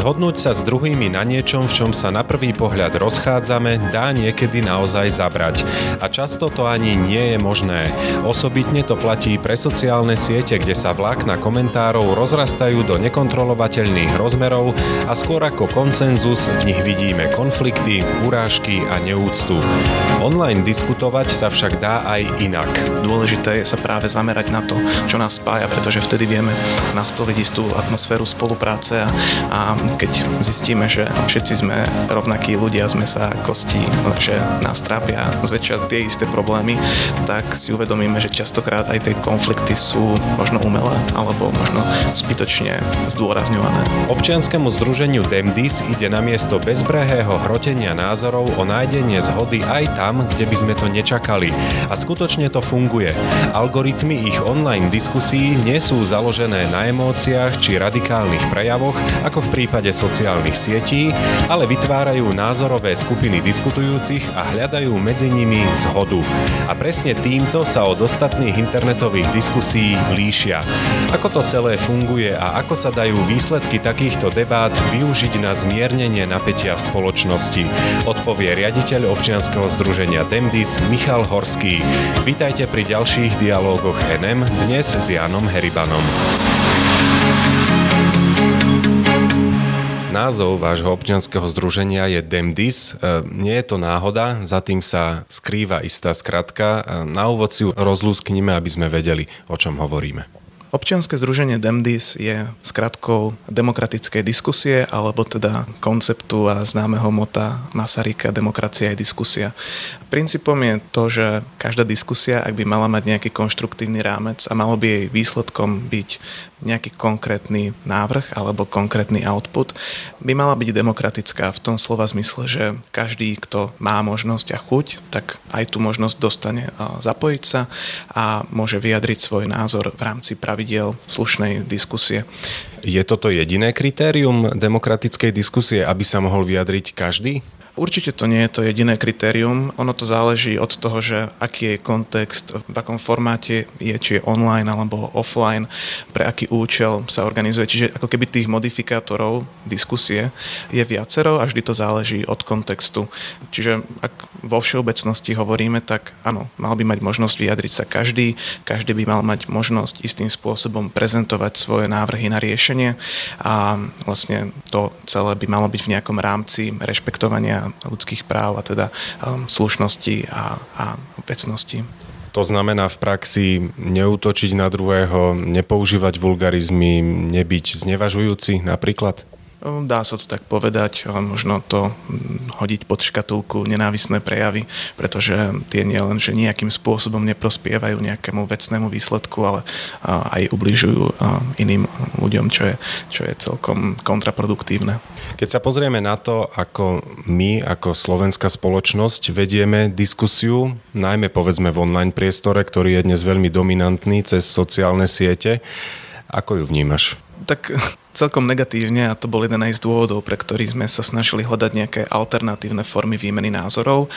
Zhodnúť sa s druhými na niečom, v čom sa na prvý pohľad rozchádzame, dá niekedy naozaj zabrať. A často to ani nie je možné. Osobitne to platí pre sociálne siete, kde sa vlákna komentárov rozrastajú do nekontrolovateľných rozmerov a skôr ako konsenzus v nich vidíme konflikty, urážky a neúctu. Online diskutovať sa však dá aj inak. Dôležité je sa práve zamerať na to, čo nás spája, pretože vtedy vieme nastoliť istú atmosféru spolupráce a, a keď zistíme, že všetci sme rovnakí ľudia, sme sa kostí, že nás trápia zväčša tie isté problémy, tak si uvedomíme, že častokrát aj tie konflikty sú možno umelé alebo možno zbytočne zdôrazňované. Občianskému združeniu Demdis ide na miesto bezbrehého hrotenia názorov o nájdenie zhody aj tam, kde by sme to nečakali. A skutočne to funguje. Algoritmy ich online diskusí nie sú založené na emóciách či radikálnych prejavoch, ako v prípade sociálnych sietí, ale vytvárajú názorové skupiny diskutujúcich a hľadajú medzi nimi zhodu. A presne týmto sa od ostatných internetových diskusí líšia. Ako to celé funguje a ako sa dajú výsledky takýchto debát využiť na zmiernenie napätia v spoločnosti, odpovie riaditeľ občianskeho združenia Demdis Michal Horský. Vítajte pri ďalších dialógoch NM, dnes s Jánom Heribanom. Názov vášho občianského združenia je Demdis. E, nie je to náhoda, za tým sa skrýva istá skratka. E, na úvod si rozlúsknime, aby sme vedeli, o čom hovoríme. Občianske združenie Demdis je skratkou demokratickej diskusie alebo teda konceptu a známeho mota Masaryka demokracia je diskusia. Princípom je to, že každá diskusia, ak by mala mať nejaký konštruktívny rámec a malo by jej výsledkom byť nejaký konkrétny návrh alebo konkrétny output, by mala byť demokratická v tom slova zmysle, že každý, kto má možnosť a chuť, tak aj tú možnosť dostane zapojiť sa a môže vyjadriť svoj názor v rámci pravidel slušnej diskusie. Je toto jediné kritérium demokratickej diskusie, aby sa mohol vyjadriť každý? Určite to nie je to jediné kritérium. Ono to záleží od toho, že aký je kontext, v akom formáte je, či je online alebo offline, pre aký účel sa organizuje. Čiže ako keby tých modifikátorov diskusie je viacero a vždy to záleží od kontextu. Čiže ak vo všeobecnosti hovoríme, tak áno, mal by mať možnosť vyjadriť sa každý, každý by mal mať možnosť istým spôsobom prezentovať svoje návrhy na riešenie a vlastne to celé by malo byť v nejakom rámci rešpektovania ľudských práv a teda um, slušnosti a, a vecnosti. To znamená v praxi neútočiť na druhého, nepoužívať vulgarizmy, nebyť znevažujúci napríklad? Dá sa to tak povedať, ale možno to hm, hodiť pod škatulku nenávisné prejavy, pretože tie nielen, že nejakým spôsobom neprospievajú nejakému vecnému výsledku, ale aj ubližujú iným ľuďom, čo je, čo je celkom kontraproduktívne. Keď sa pozrieme na to, ako my, ako slovenská spoločnosť, vedieme diskusiu, najmä povedzme v online priestore, ktorý je dnes veľmi dominantný cez sociálne siete, ako ju vnímaš? Tak celkom negatívne a to bol jeden aj z dôvodov, pre ktorý sme sa snažili hľadať nejaké alternatívne formy výmeny názorov.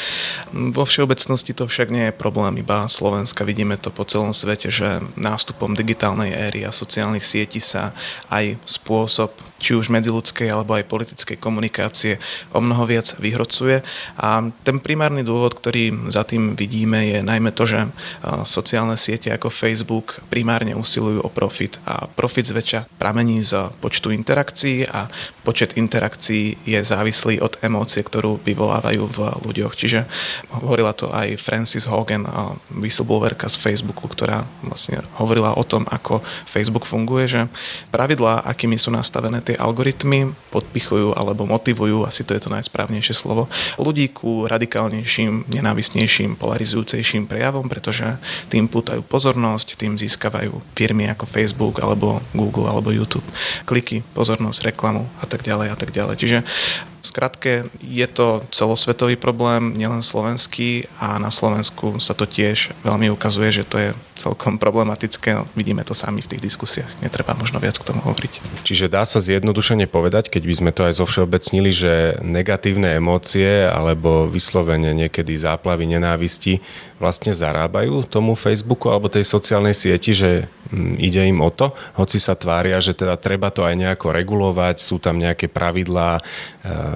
Vo všeobecnosti to však nie je problém iba Slovenska. Vidíme to po celom svete, že nástupom digitálnej éry a sociálnych sietí sa aj spôsob či už medziludskej alebo aj politickej komunikácie o mnoho viac vyhrocuje. A ten primárny dôvod, ktorý za tým vidíme, je najmä to, že sociálne siete ako Facebook primárne usilujú o profit a profit zväčša pramení z počtu interakcií a počet interakcií je závislý od emócie, ktorú vyvolávajú v ľuďoch. Čiže hovorila to aj Francis Hogan, whistleblowerka z Facebooku, ktorá vlastne hovorila o tom, ako Facebook funguje, že pravidlá, akými sú nastavené tie tie algoritmy podpichujú alebo motivujú, asi to je to najsprávnejšie slovo, ľudí ku radikálnejším, nenávisnejším, polarizujúcejším prejavom, pretože tým pútajú pozornosť, tým získavajú firmy ako Facebook alebo Google alebo YouTube kliky, pozornosť, reklamu a tak ďalej a tak ďalej. Čiže V skratke, je to celosvetový problém, nielen slovenský a na Slovensku sa to tiež veľmi ukazuje, že to je celkom problematické. No, vidíme to sami v tých diskusiách. Netreba možno viac k tomu hovoriť. Čiže dá sa zjednodušene povedať, keď by sme to aj zo všeobecnili, že negatívne emócie alebo vyslovene niekedy záplavy nenávisti vlastne zarábajú tomu Facebooku alebo tej sociálnej sieti, že mm, ide im o to, hoci sa tvária, že teda treba to aj nejako regulovať, sú tam nejaké pravidlá, e,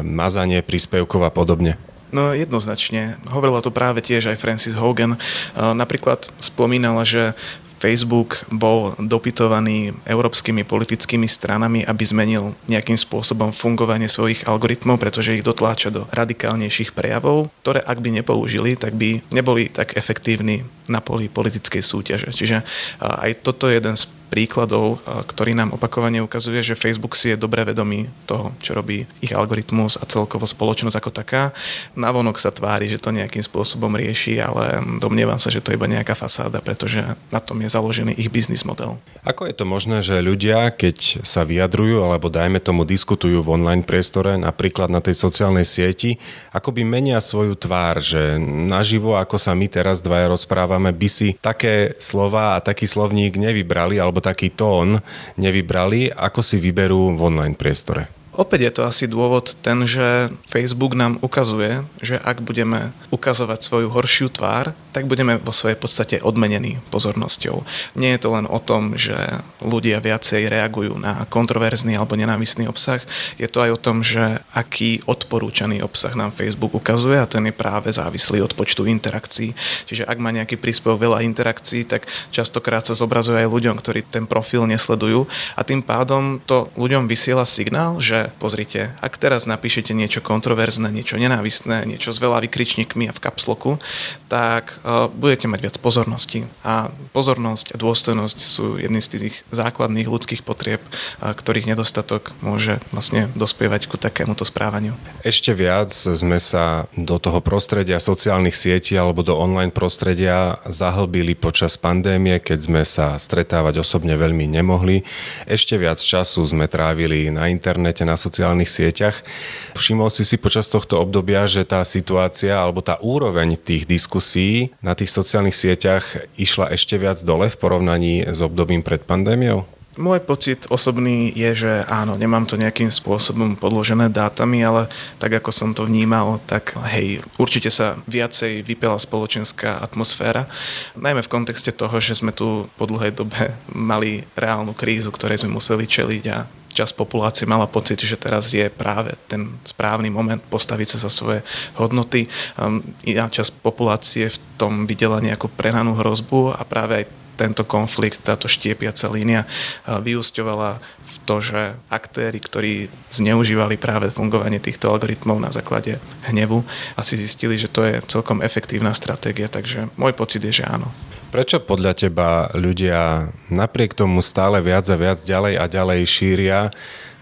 mazanie príspevkov a podobne. No jednoznačne. Hovorila to práve tiež aj Francis Hogan. Napríklad spomínala, že Facebook bol dopytovaný európskymi politickými stranami, aby zmenil nejakým spôsobom fungovanie svojich algoritmov, pretože ich dotláča do radikálnejších prejavov, ktoré ak by nepoužili, tak by neboli tak efektívni na poli politickej súťaže. Čiže aj toto je jeden z príkladov, ktorý nám opakovane ukazuje, že Facebook si je dobre vedomý toho, čo robí ich algoritmus a celkovo spoločnosť ako taká. Navonok sa tvári, že to nejakým spôsobom rieši, ale domnievam sa, že to je iba nejaká fasáda, pretože na tom je založený ich biznis model. Ako je to možné, že ľudia, keď sa vyjadrujú alebo dajme tomu diskutujú v online priestore, napríklad na tej sociálnej sieti, akoby menia svoju tvár, že naživo, ako sa my teraz dvaja rozprávame, by si také slova a taký slovník nevybrali alebo alebo taký tón nevybrali, ako si vyberú v online priestore? Opäť je to asi dôvod ten, že Facebook nám ukazuje, že ak budeme ukazovať svoju horšiu tvár, tak budeme vo svojej podstate odmenení pozornosťou. Nie je to len o tom, že ľudia viacej reagujú na kontroverzný alebo nenávistný obsah, je to aj o tom, že aký odporúčaný obsah nám Facebook ukazuje a ten je práve závislý od počtu interakcií. Čiže ak má nejaký príspevok veľa interakcií, tak častokrát sa zobrazuje aj ľuďom, ktorí ten profil nesledujú a tým pádom to ľuďom vysiela signál, že pozrite, ak teraz napíšete niečo kontroverzné, niečo nenávistné, niečo s veľa vykričníkmi a v kapsloku, tak uh, budete mať viac pozornosti. A pozornosť a dôstojnosť sú jedny z tých základných ľudských potrieb, uh, ktorých nedostatok môže vlastne dospievať ku takémuto správaniu. Ešte viac sme sa do toho prostredia sociálnych sietí alebo do online prostredia zahlbili počas pandémie, keď sme sa stretávať osobne veľmi nemohli. Ešte viac času sme trávili na internete, na sociálnych sieťach. Všimol si si počas tohto obdobia, že tá situácia alebo tá úroveň tých diskusí na tých sociálnych sieťach išla ešte viac dole v porovnaní s obdobím pred pandémiou? Môj pocit osobný je, že áno, nemám to nejakým spôsobom podložené dátami, ale tak ako som to vnímal, tak hej, určite sa viacej vypela spoločenská atmosféra, najmä v kontexte toho, že sme tu po dlhej dobe mali reálnu krízu, ktorej sme museli čeliť a časť populácie mala pocit, že teraz je práve ten správny moment postaviť sa za svoje hodnoty. Iná časť populácie v tom videla nejakú prenanú hrozbu a práve aj tento konflikt, táto štiepiaca línia uh, vyúsťovala v to, že aktéry, ktorí zneužívali práve fungovanie týchto algoritmov na základe hnevu, asi zistili, že to je celkom efektívna stratégia, takže môj pocit je, že áno. Prečo podľa teba ľudia napriek tomu stále viac a viac ďalej a ďalej šíria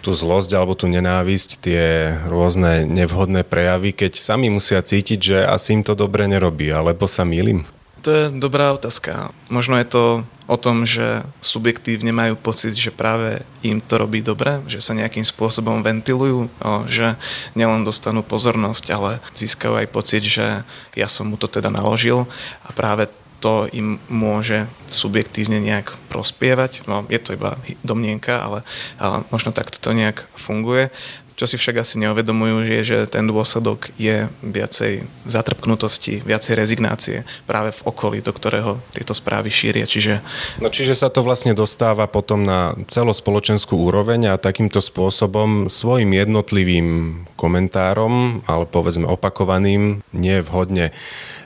tú zlosť alebo tú nenávisť, tie rôzne nevhodné prejavy, keď sami musia cítiť, že asi im to dobre nerobí, alebo sa milím? To je dobrá otázka. Možno je to o tom, že subjektívne majú pocit, že práve im to robí dobre, že sa nejakým spôsobom ventilujú, že nielen dostanú pozornosť, ale získajú aj pocit, že ja som mu to teda naložil a práve to im môže subjektívne nejak prospievať. No, je to iba domnienka, ale, ale možno takto to nejak funguje. Čo si však asi neuvedomujú, je, že ten dôsledok je viacej zatrpknutosti, viacej rezignácie práve v okolí, do ktorého tieto správy šíria. Čiže... No čiže sa to vlastne dostáva potom na celospoločenskú úroveň a takýmto spôsobom svojim jednotlivým komentárom, ale povedzme opakovaným, nie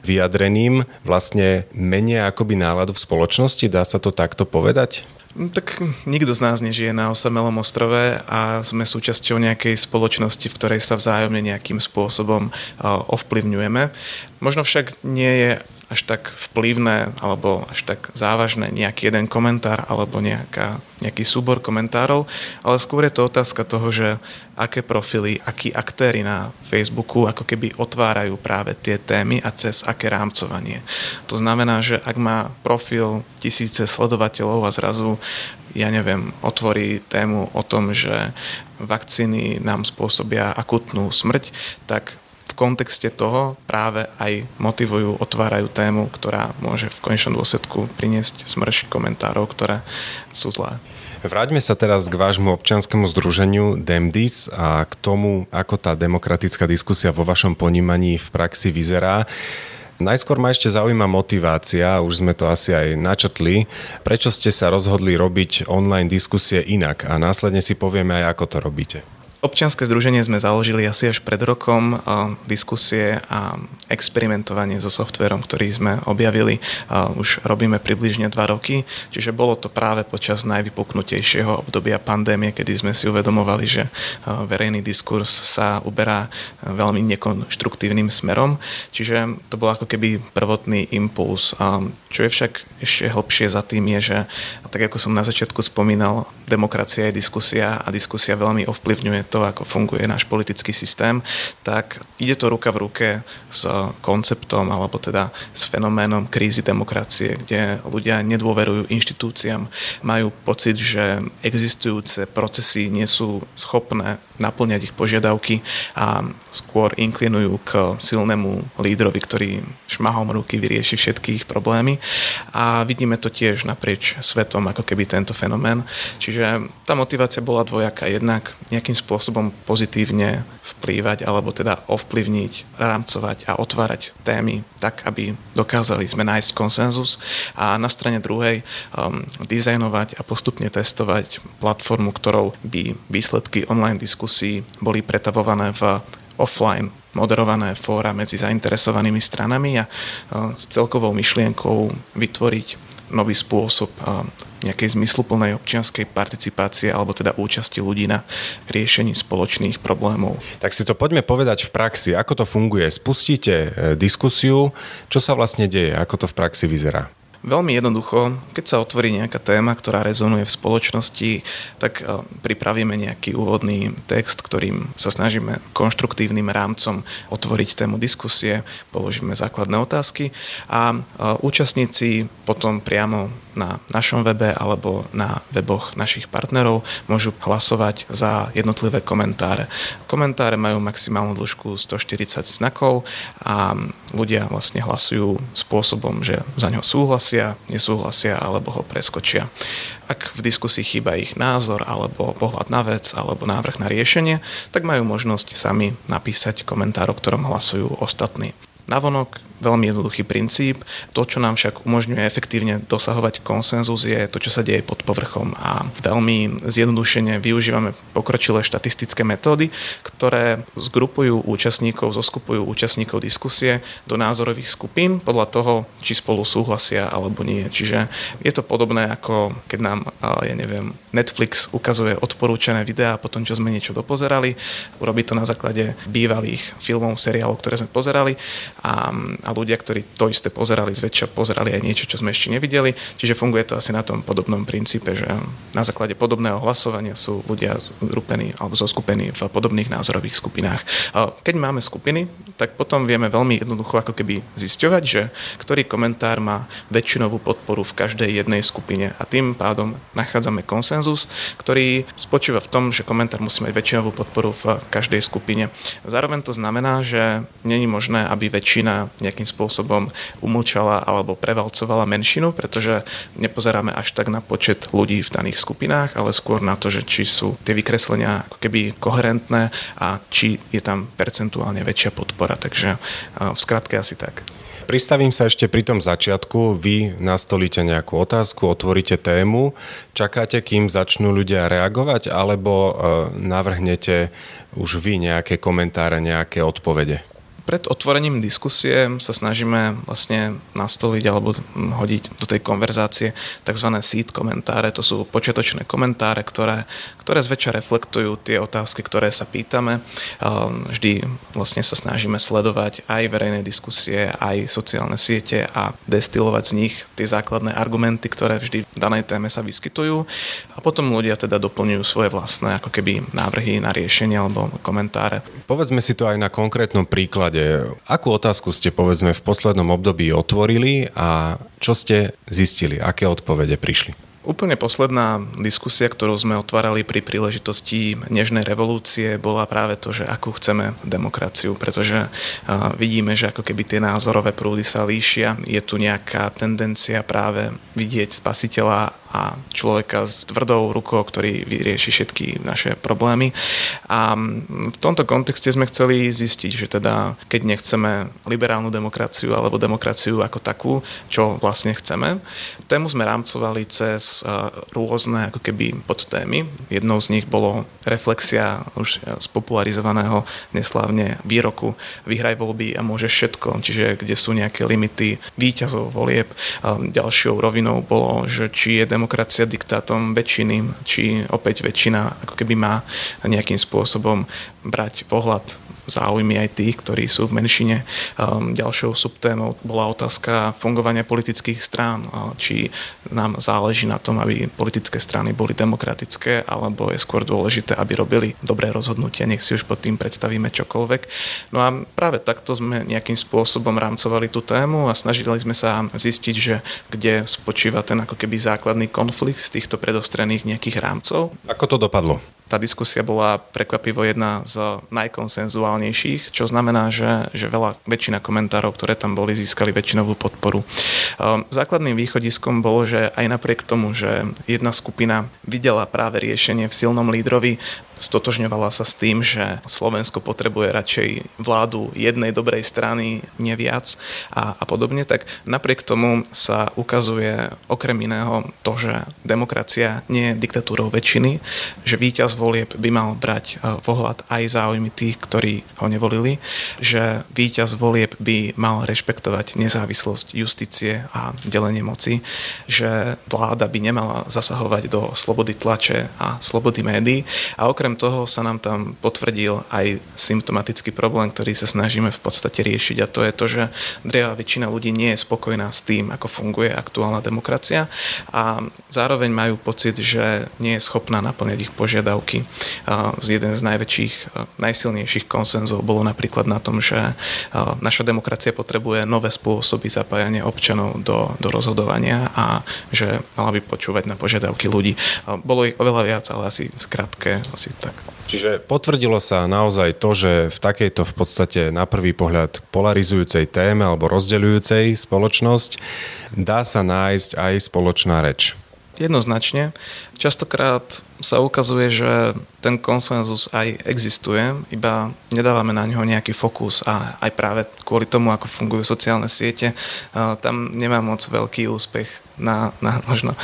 vyjadreným vlastne menia akoby náladu v spoločnosti? Dá sa to takto povedať? No, tak nikto z nás nežije na osamelom ostrove a sme súčasťou nejakej spoločnosti, v ktorej sa vzájomne nejakým spôsobom ovplyvňujeme. Možno však nie je až tak vplyvné alebo až tak závažné nejaký jeden komentár alebo nejaká, nejaký súbor komentárov, ale skôr je to otázka toho, že aké profily, akí aktéry na Facebooku ako keby otvárajú práve tie témy a cez aké rámcovanie. To znamená, že ak má profil tisíce sledovateľov a zrazu ja neviem, otvorí tému o tom, že vakcíny nám spôsobia akutnú smrť, tak kontexte toho práve aj motivujú, otvárajú tému, ktorá môže v konečnom dôsledku priniesť smrš komentárov, ktoré sú zlé. Vráťme sa teraz k vášmu občianskému združeniu Demdis a k tomu, ako tá demokratická diskusia vo vašom ponímaní v praxi vyzerá. Najskôr ma ešte zaujíma motivácia, už sme to asi aj načetli. Prečo ste sa rozhodli robiť online diskusie inak a následne si povieme aj, ako to robíte? Občianske združenie sme založili asi až pred rokom. Diskusie a experimentovanie so softverom, ktorý sme objavili, už robíme približne dva roky. Čiže bolo to práve počas najvypuknutejšieho obdobia pandémie, kedy sme si uvedomovali, že verejný diskurs sa uberá veľmi nekonštruktívnym smerom. Čiže to bol ako keby prvotný impuls. Čo je však ešte hlbšie za tým je, že tak ako som na začiatku spomínal, demokracia je diskusia a diskusia veľmi ovplyvňuje to, ako funguje náš politický systém, tak ide to ruka v ruke s konceptom alebo teda s fenoménom krízy demokracie, kde ľudia nedôverujú inštitúciám, majú pocit, že existujúce procesy nie sú schopné naplňať ich požiadavky a skôr inklinujú k silnému lídrovi, ktorý šmahom ruky vyrieši všetky ich problémy. A vidíme to tiež naprieč svetom, ako keby tento fenomén. Čiže tá motivácia bola dvojaká. Jednak nejakým spôsobom pozitívne vplývať alebo teda ovplyvniť, rámcovať a otvárať témy tak, aby dokázali sme nájsť konsenzus a na strane druhej um, dizajnovať a postupne testovať platformu, ktorou by výsledky online diskusí boli pretavované v offline moderované fóra medzi zainteresovanými stranami a uh, s celkovou myšlienkou vytvoriť nový spôsob uh, nejakej zmysluplnej občianskej participácie alebo teda účasti ľudí na riešení spoločných problémov. Tak si to poďme povedať v praxi. Ako to funguje? Spustíte e, diskusiu, čo sa vlastne deje, ako to v praxi vyzerá? Veľmi jednoducho, keď sa otvorí nejaká téma, ktorá rezonuje v spoločnosti, tak e, pripravíme nejaký úvodný text, ktorým sa snažíme konštruktívnym rámcom otvoriť tému diskusie, položíme základné otázky a e, účastníci potom priamo na našom webe alebo na weboch našich partnerov môžu hlasovať za jednotlivé komentáre. Komentáre majú maximálnu dĺžku 140 znakov a ľudia vlastne hlasujú spôsobom, že za ňo súhlasia súhlasia, nesúhlasia alebo ho preskočia. Ak v diskusii chýba ich názor alebo pohľad na vec alebo návrh na riešenie, tak majú možnosť sami napísať komentár, o ktorom hlasujú ostatní. Navonok veľmi jednoduchý princíp. To, čo nám však umožňuje efektívne dosahovať konsenzus, je to, čo sa deje pod povrchom. A veľmi zjednodušene využívame pokročilé štatistické metódy, ktoré zgrupujú účastníkov, zoskupujú účastníkov diskusie do názorových skupín podľa toho, či spolu súhlasia alebo nie. Čiže je to podobné ako keď nám, ja neviem, Netflix ukazuje odporúčané videá po tom, čo sme niečo dopozerali. Urobí to na základe bývalých filmov, seriálov, ktoré sme pozerali a a ľudia, ktorí to isté pozerali, zväčša pozerali aj niečo, čo sme ešte nevideli. Čiže funguje to asi na tom podobnom princípe, že na základe podobného hlasovania sú ľudia zgrupení alebo zoskupení v podobných názorových skupinách. Keď máme skupiny, tak potom vieme veľmi jednoducho ako keby zisťovať, že ktorý komentár má väčšinovú podporu v každej jednej skupine a tým pádom nachádzame konsenzus, ktorý spočíva v tom, že komentár musí mať väčšinovú podporu v každej skupine. Zároveň to znamená, že není možné, aby väčšina nejak nejakým spôsobom umlčala alebo prevalcovala menšinu, pretože nepozeráme až tak na počet ľudí v daných skupinách, ale skôr na to, že či sú tie vykreslenia ako keby koherentné a či je tam percentuálne väčšia podpora. Takže v skratke asi tak. Pristavím sa ešte pri tom začiatku. Vy nastolíte nejakú otázku, otvoríte tému, čakáte, kým začnú ľudia reagovať, alebo e, navrhnete už vy nejaké komentáre, nejaké odpovede? Pred otvorením diskusie sa snažíme vlastne nastoliť alebo hodiť do tej konverzácie tzv. seed komentáre. To sú počiatočné komentáre, ktoré, ktoré zväčša reflektujú tie otázky, ktoré sa pýtame. Vždy vlastne sa snažíme sledovať aj verejné diskusie, aj sociálne siete a destilovať z nich tie základné argumenty, ktoré vždy v danej téme sa vyskytujú a potom ľudia teda doplňujú svoje vlastné ako keby návrhy na riešenie alebo komentáre. Povedzme si to aj na konkrétnom príklade. Akú otázku ste povedzme v poslednom období otvorili a čo ste zistili? Aké odpovede prišli? Úplne posledná diskusia, ktorú sme otvárali pri príležitosti Nežnej revolúcie, bola práve to, že akú chceme demokraciu, pretože vidíme, že ako keby tie názorové prúdy sa líšia. Je tu nejaká tendencia práve vidieť spasiteľa a človeka s tvrdou rukou, ktorý vyrieši všetky naše problémy. A v tomto kontexte sme chceli zistiť, že teda keď nechceme liberálnu demokraciu alebo demokraciu ako takú, čo vlastne chceme, tému sme rámcovali cez e, rôzne ako keby podtémy. Jednou z nich bolo reflexia už spopularizovaného neslávne výroku vyhraj voľby a môžeš všetko, čiže kde sú nejaké limity výťazov volieb. Ďalšou rovinou bolo, že či je demokracia diktátom väčšiny, či opäť väčšina ako keby má nejakým spôsobom brať pohľad záujmy aj tých, ktorí sú v menšine. Um, ďalšou subtémou bola otázka fungovania politických strán, či nám záleží na tom, aby politické strany boli demokratické, alebo je skôr dôležité, aby robili dobré rozhodnutia, nech si už pod tým predstavíme čokoľvek. No a práve takto sme nejakým spôsobom rámcovali tú tému a snažili sme sa zistiť, že kde spočíva ten ako keby základný konflikt z týchto predostrených nejakých rámcov. Ako to dopadlo? Tá diskusia bola prekvapivo jedna z najkonsenzuálnejších, čo znamená, že, že veľa, väčšina komentárov, ktoré tam boli, získali väčšinovú podporu. Ehm, základným východiskom bolo, že aj napriek tomu, že jedna skupina videla práve riešenie v silnom lídrovi, stotožňovala sa s tým, že Slovensko potrebuje radšej vládu jednej dobrej strany, neviac a, a podobne, tak napriek tomu sa ukazuje okrem iného to, že demokracia nie je diktatúrou väčšiny, že víťaz volieb by mal brať vohľad e, aj záujmy tých, ktorí ho nevolili, že víťaz volieb by mal rešpektovať nezávislosť justície a delenie moci, že vláda by nemala zasahovať do slobody tlače a slobody médií a okrem toho sa nám tam potvrdil aj symptomatický problém, ktorý sa snažíme v podstate riešiť a to je to, že drevá väčšina ľudí nie je spokojná s tým, ako funguje aktuálna demokracia a zároveň majú pocit, že nie je schopná naplňať ich požiadavky. Jeden z najväčších, najsilnejších konsenzov bolo napríklad na tom, že naša demokracia potrebuje nové spôsoby zapájania občanov do, do rozhodovania a že mala by počúvať na požiadavky ľudí. Bolo ich oveľa viac, ale asi skratke, asi tak. Čiže potvrdilo sa naozaj to, že v takejto v podstate na prvý pohľad polarizujúcej téme alebo rozdeľujúcej spoločnosť dá sa nájsť aj spoločná reč. Jednoznačne. Častokrát sa ukazuje, že ten konsenzus aj existuje, iba nedávame na ňo nejaký fokus a aj práve kvôli tomu, ako fungujú sociálne siete, tam nemá moc veľký úspech na, na možno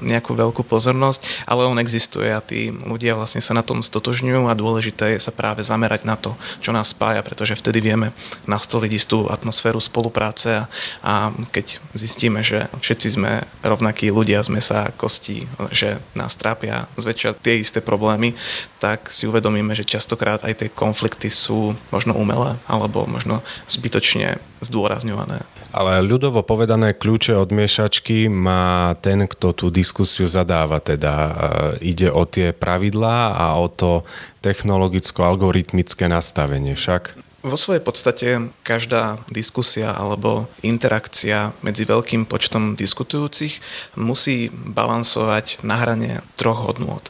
nejakú veľkú pozornosť, ale on existuje a tí ľudia vlastne sa na tom stotožňujú a dôležité je sa práve zamerať na to, čo nás spája, pretože vtedy vieme nastoliť istú atmosféru spolupráce a, a keď zistíme, že všetci sme rovnakí ľudia, sme sa kostí, že nás trápia zväčša tie isté problémy, tak si uvedomíme, že častokrát aj tie konflikty sú možno umelé alebo možno zbytočne zdôrazňované. Ale ľudovo povedané kľúče od miešačky má ten, kto tú diskusiu zadáva. Teda e, ide o tie pravidlá a o to technologicko-algoritmické nastavenie však. Vo svojej podstate každá diskusia alebo interakcia medzi veľkým počtom diskutujúcich musí balansovať na hrane troch hodnôt.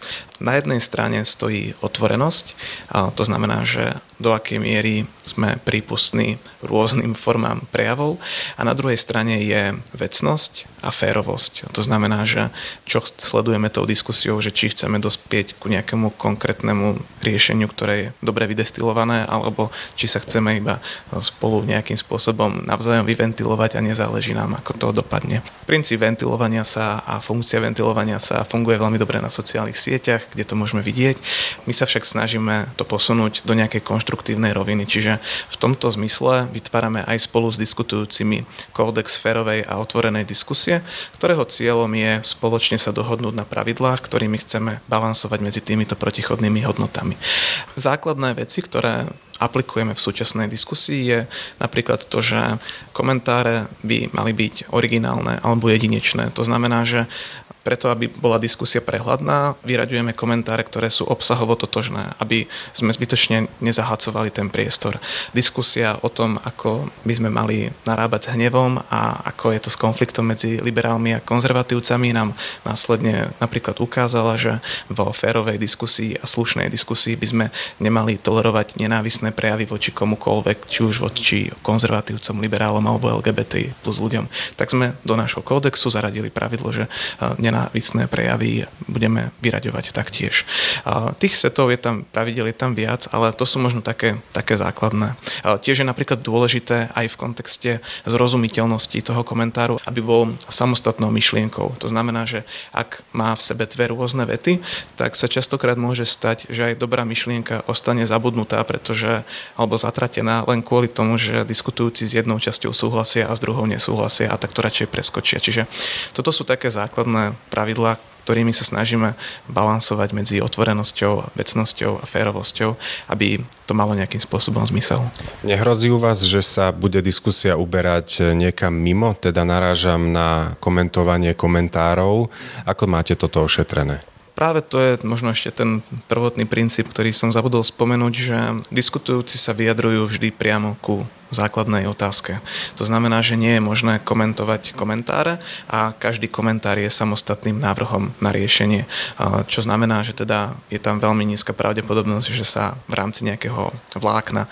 Na jednej strane stojí otvorenosť, a to znamená, že do akej miery sme prípustní rôznym formám prejavov a na druhej strane je vecnosť a férovosť. To znamená, že čo sledujeme tou diskusiou, že či chceme dospieť ku nejakému konkrétnemu riešeniu, ktoré je dobre vydestilované, alebo či sa chceme iba spolu nejakým spôsobom navzájom vyventilovať a nezáleží nám, ako to dopadne. Princíp ventilovania sa a funkcia ventilovania sa funguje veľmi dobre na sociálnych sieťach, kde to môžeme vidieť. My sa však snažíme to posunúť do nejakej konštruktívnej roviny, čiže v tomto zmysle vytvárame aj spolu s diskutujúcimi kódex férovej a otvorenej diskusie, ktorého cieľom je spoločne sa dohodnúť na pravidlách, ktorými chceme balansovať medzi týmito protichodnými hodnotami. Základné veci, ktoré aplikujeme v súčasnej diskusii je napríklad to, že komentáre by mali byť originálne alebo jedinečné. To znamená, že preto, aby bola diskusia prehľadná, vyraďujeme komentáre, ktoré sú obsahovo totožné, aby sme zbytočne nezahacovali ten priestor. Diskusia o tom, ako by sme mali narábať s hnevom a ako je to s konfliktom medzi liberálmi a konzervatívcami, nám následne napríklad ukázala, že vo férovej diskusii a slušnej diskusii by sme nemali tolerovať nenávisné prejavy voči komukoľvek, či už voči konzervatívcom, liberálom alebo LGBT plus ľuďom. Tak sme do nášho kódexu zaradili pravidlo, že nenávisné prejavy budeme vyraďovať taktiež. Tých setov je tam, pravidel je tam viac, ale to sú možno také, také základné. Tiež je napríklad dôležité aj v kontexte zrozumiteľnosti toho komentáru, aby bol samostatnou myšlienkou. To znamená, že ak má v sebe dve rôzne vety, tak sa častokrát môže stať, že aj dobrá myšlienka ostane zabudnutá, pretože alebo zatratená len kvôli tomu, že diskutujúci s jednou časťou súhlasia a s druhou nesúhlasia a tak to radšej preskočia. Čiže toto sú také základné pravidlá, ktorými sa snažíme balansovať medzi otvorenosťou, vecnosťou a férovosťou, aby to malo nejakým spôsobom zmysel. Nehrozí u vás, že sa bude diskusia uberať niekam mimo, teda narážam na komentovanie komentárov. Ako máte toto ošetrené? Práve to je možno ešte ten prvotný princíp, ktorý som zabudol spomenúť, že diskutujúci sa vyjadrujú vždy priamo ku základnej otázke. To znamená, že nie je možné komentovať komentáre a každý komentár je samostatným návrhom na riešenie. Čo znamená, že teda je tam veľmi nízka pravdepodobnosť, že sa v rámci nejakého vlákna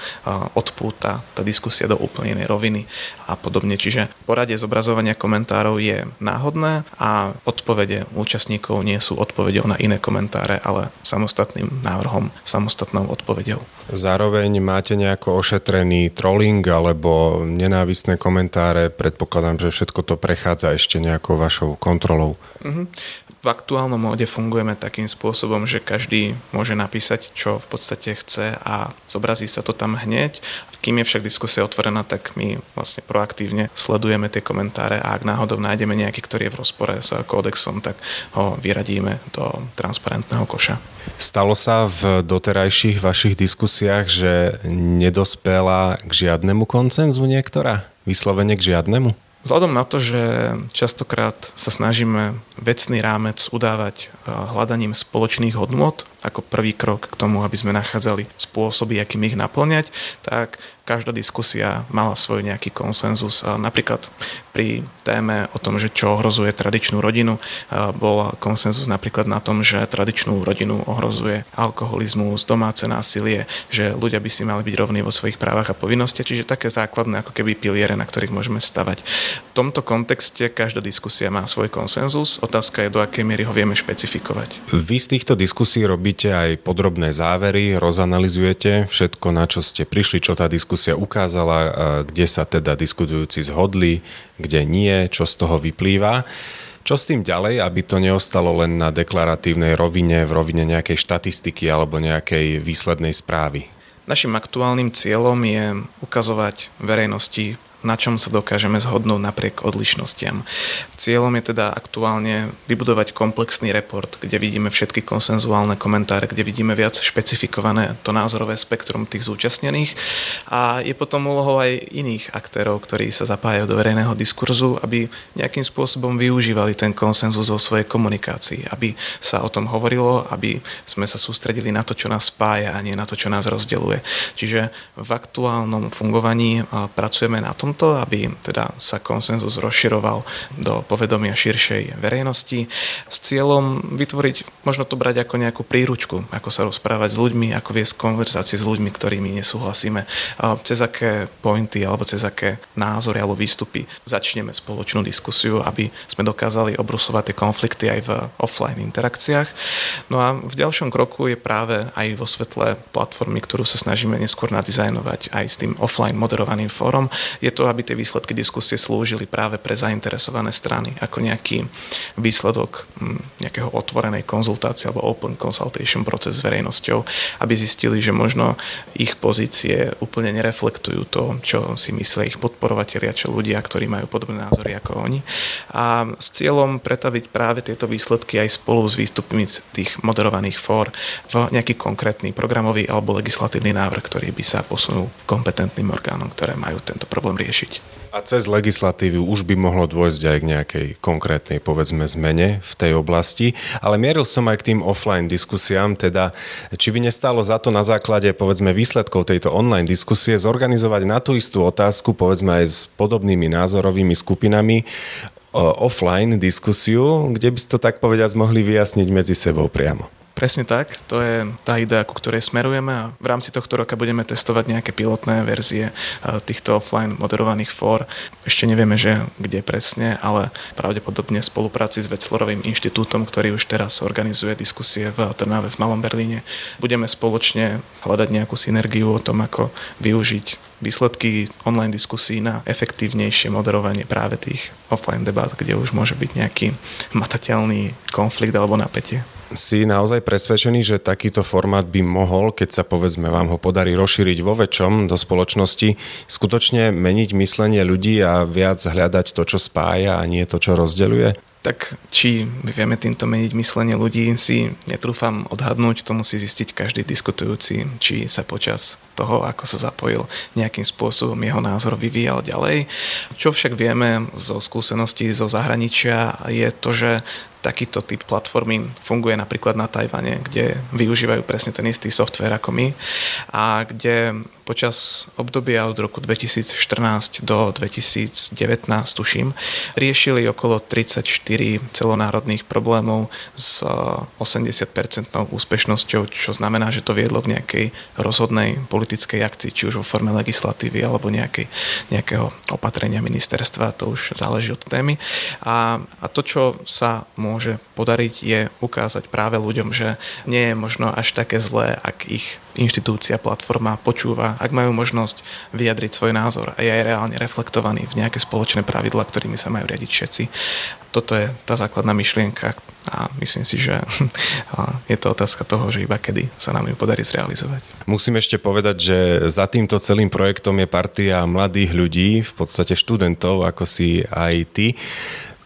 odpúta tá diskusia do úplne inej roviny a podobne. Čiže poradie zobrazovania komentárov je náhodné a odpovede účastníkov nie sú odpovedou na iné komentáre, ale samostatným návrhom, samostatnou odpovedou. Zároveň máte nejako ošetrený trolling alebo nenávistné komentáre. Predpokladám, že všetko to prechádza ešte nejakou vašou kontrolou. Mm-hmm. V aktuálnom móde fungujeme takým spôsobom, že každý môže napísať, čo v podstate chce a zobrazí sa to tam hneď. Kým je však diskusia otvorená, tak my vlastne proaktívne sledujeme tie komentáre a ak náhodou nájdeme nejaký, ktorý je v rozpore s kódexom, tak ho vyradíme do transparentného koša. Stalo sa v doterajších vašich diskusiách, že nedospela k žiadnemu koncenzu niektorá? Vyslovene k žiadnemu? Vzhľadom na to, že častokrát sa snažíme vecný rámec udávať eh, hľadaním spoločných hodnôt ako prvý krok k tomu, aby sme nachádzali spôsoby, akým ich naplňať, tak každá diskusia mala svoj nejaký konsenzus. Napríklad pri téme o tom, že čo ohrozuje tradičnú rodinu, bol konsenzus napríklad na tom, že tradičnú rodinu ohrozuje alkoholizmus, domáce násilie, že ľudia by si mali byť rovní vo svojich právach a povinnostiach, čiže také základné ako keby piliere, na ktorých môžeme stavať. V tomto kontexte každá diskusia má svoj konsenzus, otázka je, do akej miery ho vieme špecifikovať. Vy z týchto diskusí robíte aj podrobné závery, rozanalizujete všetko, na čo ste prišli, čo tá diskusia ukázala, kde sa teda diskutujúci zhodli, kde nie, čo z toho vyplýva. Čo s tým ďalej, aby to neostalo len na deklaratívnej rovine, v rovine nejakej štatistiky alebo nejakej výslednej správy? Našim aktuálnym cieľom je ukazovať verejnosti na čom sa dokážeme zhodnúť napriek odlišnostiam. Cieľom je teda aktuálne vybudovať komplexný report, kde vidíme všetky konsenzuálne komentáre, kde vidíme viac špecifikované to názorové spektrum tých zúčastnených a je potom úlohou aj iných aktérov, ktorí sa zapájajú do verejného diskurzu, aby nejakým spôsobom využívali ten konsenzus vo svojej komunikácii, aby sa o tom hovorilo, aby sme sa sústredili na to, čo nás spája a nie na to, čo nás rozdeluje. Čiže v aktuálnom fungovaní pracujeme na tom, tomto, aby teda sa konsenzus rozširoval do povedomia širšej verejnosti s cieľom vytvoriť, možno to brať ako nejakú príručku, ako sa rozprávať s ľuďmi, ako viesť konverzácie s ľuďmi, ktorými nesúhlasíme, cez aké pointy alebo cez aké názory alebo výstupy začneme spoločnú diskusiu, aby sme dokázali obrusovať tie konflikty aj v offline interakciách. No a v ďalšom kroku je práve aj vo svetle platformy, ktorú sa snažíme neskôr nadizajnovať aj s tým offline moderovaným fórom, je to, aby tie výsledky diskusie slúžili práve pre zainteresované strany ako nejaký výsledok hm, nejakého otvorenej konzultácie alebo open consultation proces s verejnosťou, aby zistili, že možno ich pozície úplne nereflektujú to, čo si myslia ich podporovatelia, čo ľudia, ktorí majú podobné názory ako oni. A s cieľom pretaviť práve tieto výsledky aj spolu s výstupmi tých moderovaných fór v nejaký konkrétny programový alebo legislatívny návrh, ktorý by sa posunul kompetentným orgánom, ktoré majú tento problém riešiť. A cez legislatívu už by mohlo dôjsť aj k nejakej konkrétnej, povedzme, zmene v tej oblasti. Ale mieril som aj k tým offline diskusiám, teda či by nestalo za to na základe, povedzme, výsledkov tejto online diskusie zorganizovať na tú istú otázku, povedzme aj s podobnými názorovými skupinami, offline diskusiu, kde by ste to tak povediať mohli vyjasniť medzi sebou priamo. Presne tak, to je tá idea, ku ktorej smerujeme a v rámci tohto roka budeme testovať nejaké pilotné verzie týchto offline moderovaných fór. Ešte nevieme, že kde presne, ale pravdepodobne v spolupráci s Veclorovým inštitútom, ktorý už teraz organizuje diskusie v Trnave v Malom Berlíne, budeme spoločne hľadať nejakú synergiu o tom, ako využiť výsledky online diskusí na efektívnejšie moderovanie práve tých offline debát, kde už môže byť nejaký matateľný konflikt alebo napätie si naozaj presvedčený, že takýto formát by mohol, keď sa povedzme vám ho podarí rozšíriť vo väčšom do spoločnosti, skutočne meniť myslenie ľudí a viac hľadať to, čo spája a nie to, čo rozdeľuje? tak či my vieme týmto meniť myslenie ľudí, si netrúfam odhadnúť, to musí zistiť každý diskutujúci, či sa počas toho, ako sa zapojil, nejakým spôsobom jeho názor vyvíjal ďalej. Čo však vieme zo skúseností zo zahraničia je to, že takýto typ platformy funguje napríklad na Tajvane, kde využívajú presne ten istý software ako my a kde počas obdobia od roku 2014 do 2019, tuším, riešili okolo 34 celonárodných problémov s 80% úspešnosťou, čo znamená, že to viedlo k nejakej rozhodnej politickej akcii, či už vo forme legislatívy alebo nejakej, nejakého opatrenia ministerstva, to už záleží od témy. A, a to, čo sa môže podariť, je ukázať práve ľuďom, že nie je možno až také zlé, ak ich inštitúcia, platforma počúva, ak majú možnosť vyjadriť svoj názor a je aj reálne reflektovaný v nejaké spoločné pravidla, ktorými sa majú riadiť všetci. Toto je tá základná myšlienka a myslím si, že je to otázka toho, že iba kedy sa nám ju podarí zrealizovať. Musím ešte povedať, že za týmto celým projektom je partia mladých ľudí, v podstate študentov, ako si aj ty.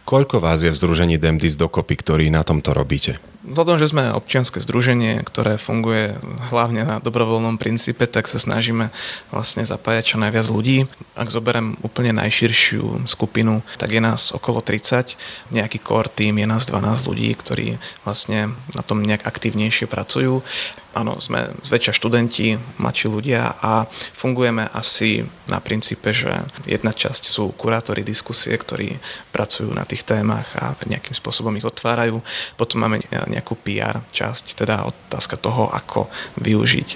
Koľko vás je v Združení Demdis dokopy, ktorí na tomto robíte? Vzhľadom, že sme občianske združenie, ktoré funguje hlavne na dobrovoľnom princípe, tak sa snažíme vlastne zapájať čo najviac ľudí. Ak zoberiem úplne najširšiu skupinu, tak je nás okolo 30. Nejaký core tým je nás 12 ľudí, ktorí vlastne na tom nejak aktívnejšie pracujú. Áno, sme zväčša študenti, mladší ľudia a fungujeme asi na princípe, že jedna časť sú kurátori diskusie, ktorí pracujú na tých témach a nejakým spôsobom ich otvárajú. Potom máme nejakú PR časť, teda otázka toho, ako využiť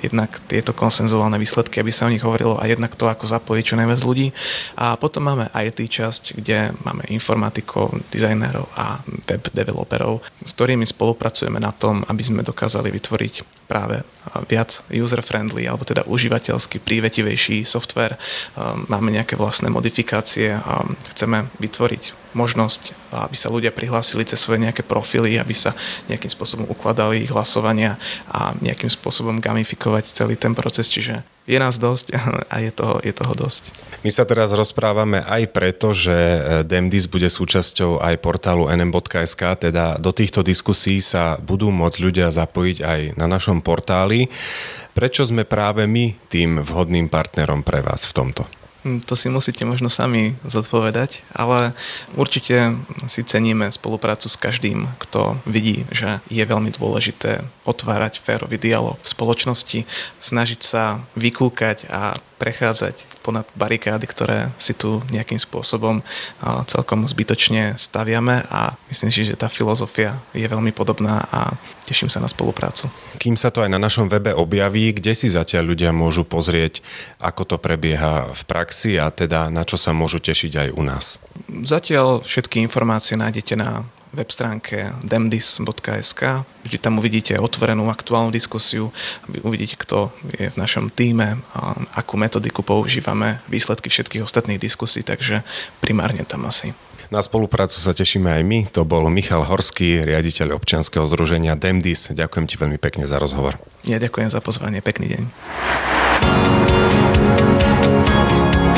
jednak tieto konsenzuálne výsledky, aby sa o nich hovorilo a jednak to, ako zapojiť čo najviac ľudí. A potom máme IT časť, kde máme informatikov, dizajnérov a web developerov, s ktorými spolupracujeme na tom, aby sme dokázali vytvoriť práve viac user-friendly alebo teda užívateľsky prívetivejší software. Máme nejaké vlastné modifikácie a chceme vytvoriť možnosť, aby sa ľudia prihlásili cez svoje nejaké profily, aby sa nejakým spôsobom ukladali ich hlasovania a nejakým spôsobom gamifikovať celý ten proces. Čiže je nás dosť a je toho, je toho dosť. My sa teraz rozprávame aj preto, že e, Demdis bude súčasťou aj portálu nm.sk, teda do týchto diskusí sa budú môcť ľudia zapojiť aj na našom portáli. Prečo sme práve my tým vhodným partnerom pre vás v tomto? Hm, to si musíte možno sami zodpovedať, ale určite si ceníme spoluprácu s každým, kto vidí, že je veľmi dôležité otvárať férový dialog v spoločnosti, snažiť sa vykúkať a prechádzať ponad barikády, ktoré si tu nejakým spôsobom celkom zbytočne staviame a myslím si, že tá filozofia je veľmi podobná a teším sa na spoluprácu. Kým sa to aj na našom webe objaví, kde si zatiaľ ľudia môžu pozrieť, ako to prebieha v praxi a teda na čo sa môžu tešiť aj u nás? Zatiaľ všetky informácie nájdete na web stránke demdis.sk. Vždy tam uvidíte otvorenú aktuálnu diskusiu, uvidíte, kto je v našom týme, akú metodiku používame, výsledky všetkých ostatných diskusí, takže primárne tam asi. Na spoluprácu sa tešíme aj my. To bol Michal Horský, riaditeľ občianskeho združenia Demdis. Ďakujem ti veľmi pekne za rozhovor. Ja ďakujem za pozvanie. Pekný deň.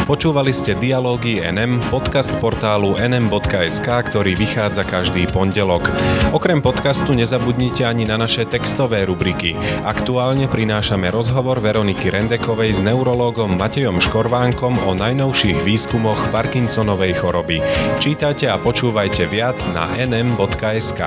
Počúvali ste Dialógy NM, podcast portálu nm.sk, ktorý vychádza každý pondelok. Okrem podcastu nezabudnite ani na naše textové rubriky. Aktuálne prinášame rozhovor Veroniky Rendekovej s neurológom Matejom Škorvánkom o najnovších výskumoch Parkinsonovej choroby. Čítajte a počúvajte viac na nm.sk.